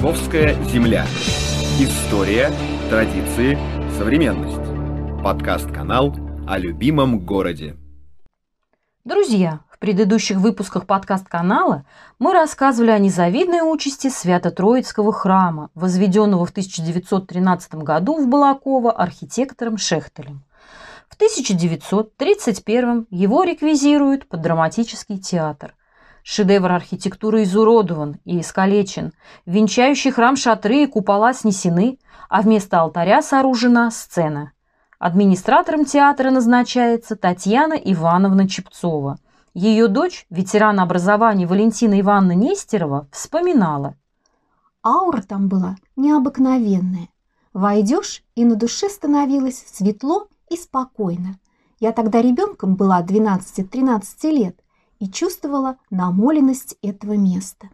Балаковская земля. История, традиции, современность. Подкаст-канал о любимом городе. Друзья, в предыдущих выпусках подкаст-канала мы рассказывали о незавидной участи Свято-Троицкого храма, возведенного в 1913 году в Балаково архитектором Шехтелем. В 1931 его реквизируют под драматический театр. Шедевр архитектуры изуродован и искалечен. Венчающий храм шатры и купола снесены, а вместо алтаря сооружена сцена. Администратором театра назначается Татьяна Ивановна Чепцова. Ее дочь, ветеран образования Валентина Ивановна Нестерова, вспоминала. Аура там была необыкновенная. Войдешь, и на душе становилось светло и спокойно. Я тогда ребенком была 12-13 лет – и чувствовала намоленность этого места.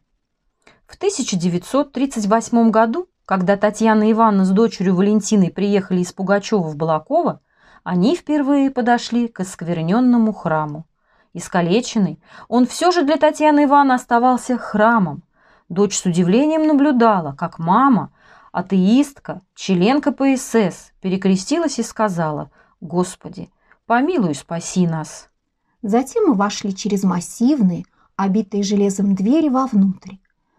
В 1938 году, когда Татьяна Ивановна с дочерью Валентиной приехали из Пугачева в Балаково, они впервые подошли к оскверненному храму. Искалеченный, он все же для Татьяны Ивановны оставался храмом. Дочь с удивлением наблюдала, как мама, атеистка, членка ПСС, перекрестилась и сказала «Господи, помилуй, спаси нас». Затем мы вошли через массивные, обитые железом двери вовнутрь.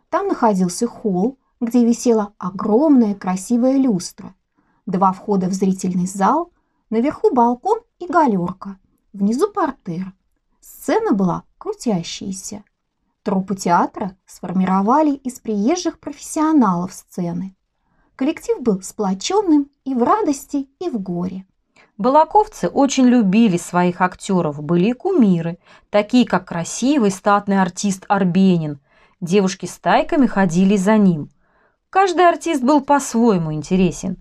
Там находился холл, где висела огромная красивая люстра. Два входа в зрительный зал, наверху балкон и галерка, внизу портер. Сцена была крутящаяся. Труппу театра сформировали из приезжих профессионалов сцены. Коллектив был сплоченным и в радости, и в горе. Балаковцы очень любили своих актеров, были и кумиры, такие как красивый статный артист Арбенин. Девушки с тайками ходили за ним. Каждый артист был по-своему интересен.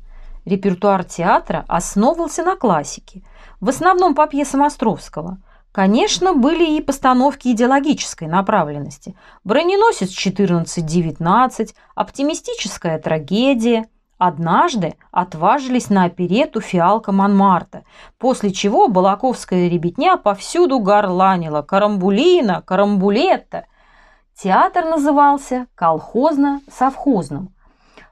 Репертуар театра основывался на классике, в основном по пьесам Островского. Конечно, были и постановки идеологической направленности. «Броненосец 14-19», «Оптимистическая трагедия», Однажды отважились на оперету «Фиалка Монмарта», после чего балаковская ребятня повсюду горланила «Карамбулина! Карамбулетта!». Театр назывался колхозно-совхозным,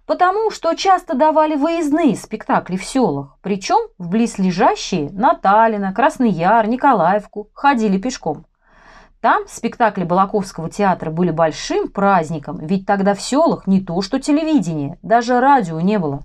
потому что часто давали выездные спектакли в селах, причем в близлежащие Наталина, Красный Яр, Николаевку ходили пешком. Там спектакли Балаковского театра были большим праздником, ведь тогда в селах не то что телевидение, даже радио не было.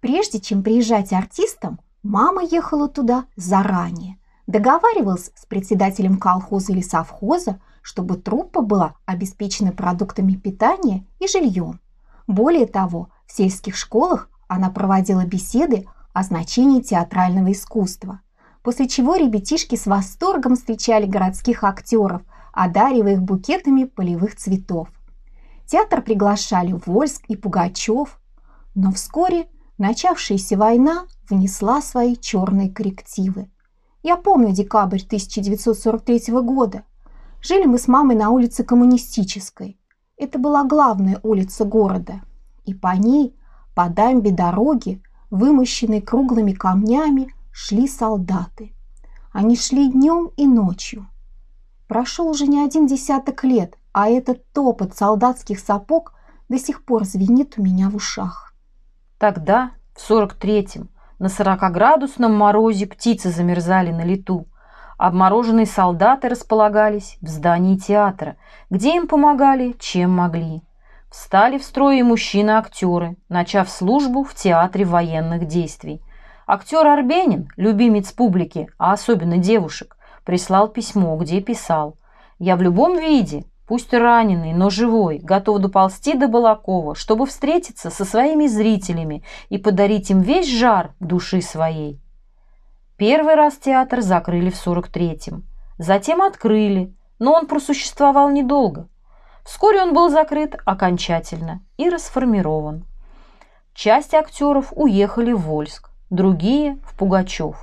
Прежде чем приезжать артистам, мама ехала туда заранее. Договаривалась с председателем колхоза или совхоза, чтобы труппа была обеспечена продуктами питания и жильем. Более того, в сельских школах она проводила беседы о значении театрального искусства – после чего ребятишки с восторгом встречали городских актеров, одаривая их букетами полевых цветов. Театр приглашали Вольск и Пугачев, но вскоре начавшаяся война внесла свои черные коррективы. Я помню декабрь 1943 года. Жили мы с мамой на улице Коммунистической. Это была главная улица города. И по ней, по дамбе дороги, вымощенной круглыми камнями, шли солдаты. Они шли днем и ночью. Прошел уже не один десяток лет, а этот топот солдатских сапог до сих пор звенит у меня в ушах. Тогда, в 43-м, на 40-градусном морозе птицы замерзали на лету. Обмороженные солдаты располагались в здании театра, где им помогали, чем могли. Встали в строй и мужчины-актеры, начав службу в театре военных действий – Актер Арбенин, любимец публики, а особенно девушек, прислал письмо, где писал «Я в любом виде, пусть раненый, но живой, готов доползти до Балакова, чтобы встретиться со своими зрителями и подарить им весь жар души своей». Первый раз театр закрыли в 43-м, затем открыли, но он просуществовал недолго. Вскоре он был закрыт окончательно и расформирован. Часть актеров уехали в Вольск, другие – в Пугачев.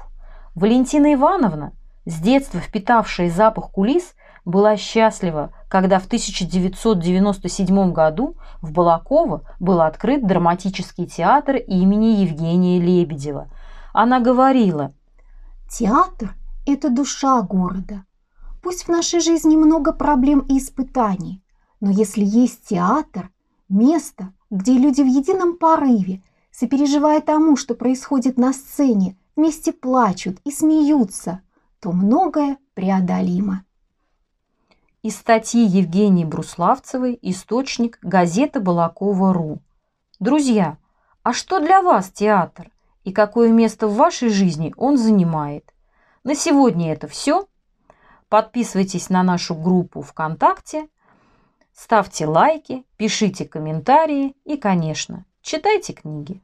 Валентина Ивановна, с детства впитавшая запах кулис, была счастлива, когда в 1997 году в Балаково был открыт драматический театр имени Евгения Лебедева. Она говорила, «Театр – это душа города. Пусть в нашей жизни много проблем и испытаний, но если есть театр, место, где люди в едином порыве, сопереживая тому, что происходит на сцене, вместе плачут и смеются, то многое преодолимо. Из статьи Евгении Бруславцевой «Источник. Газета Балакова.ру». Друзья, а что для вас театр и какое место в вашей жизни он занимает? На сегодня это все. Подписывайтесь на нашу группу ВКонтакте, ставьте лайки, пишите комментарии и, конечно, читайте книги.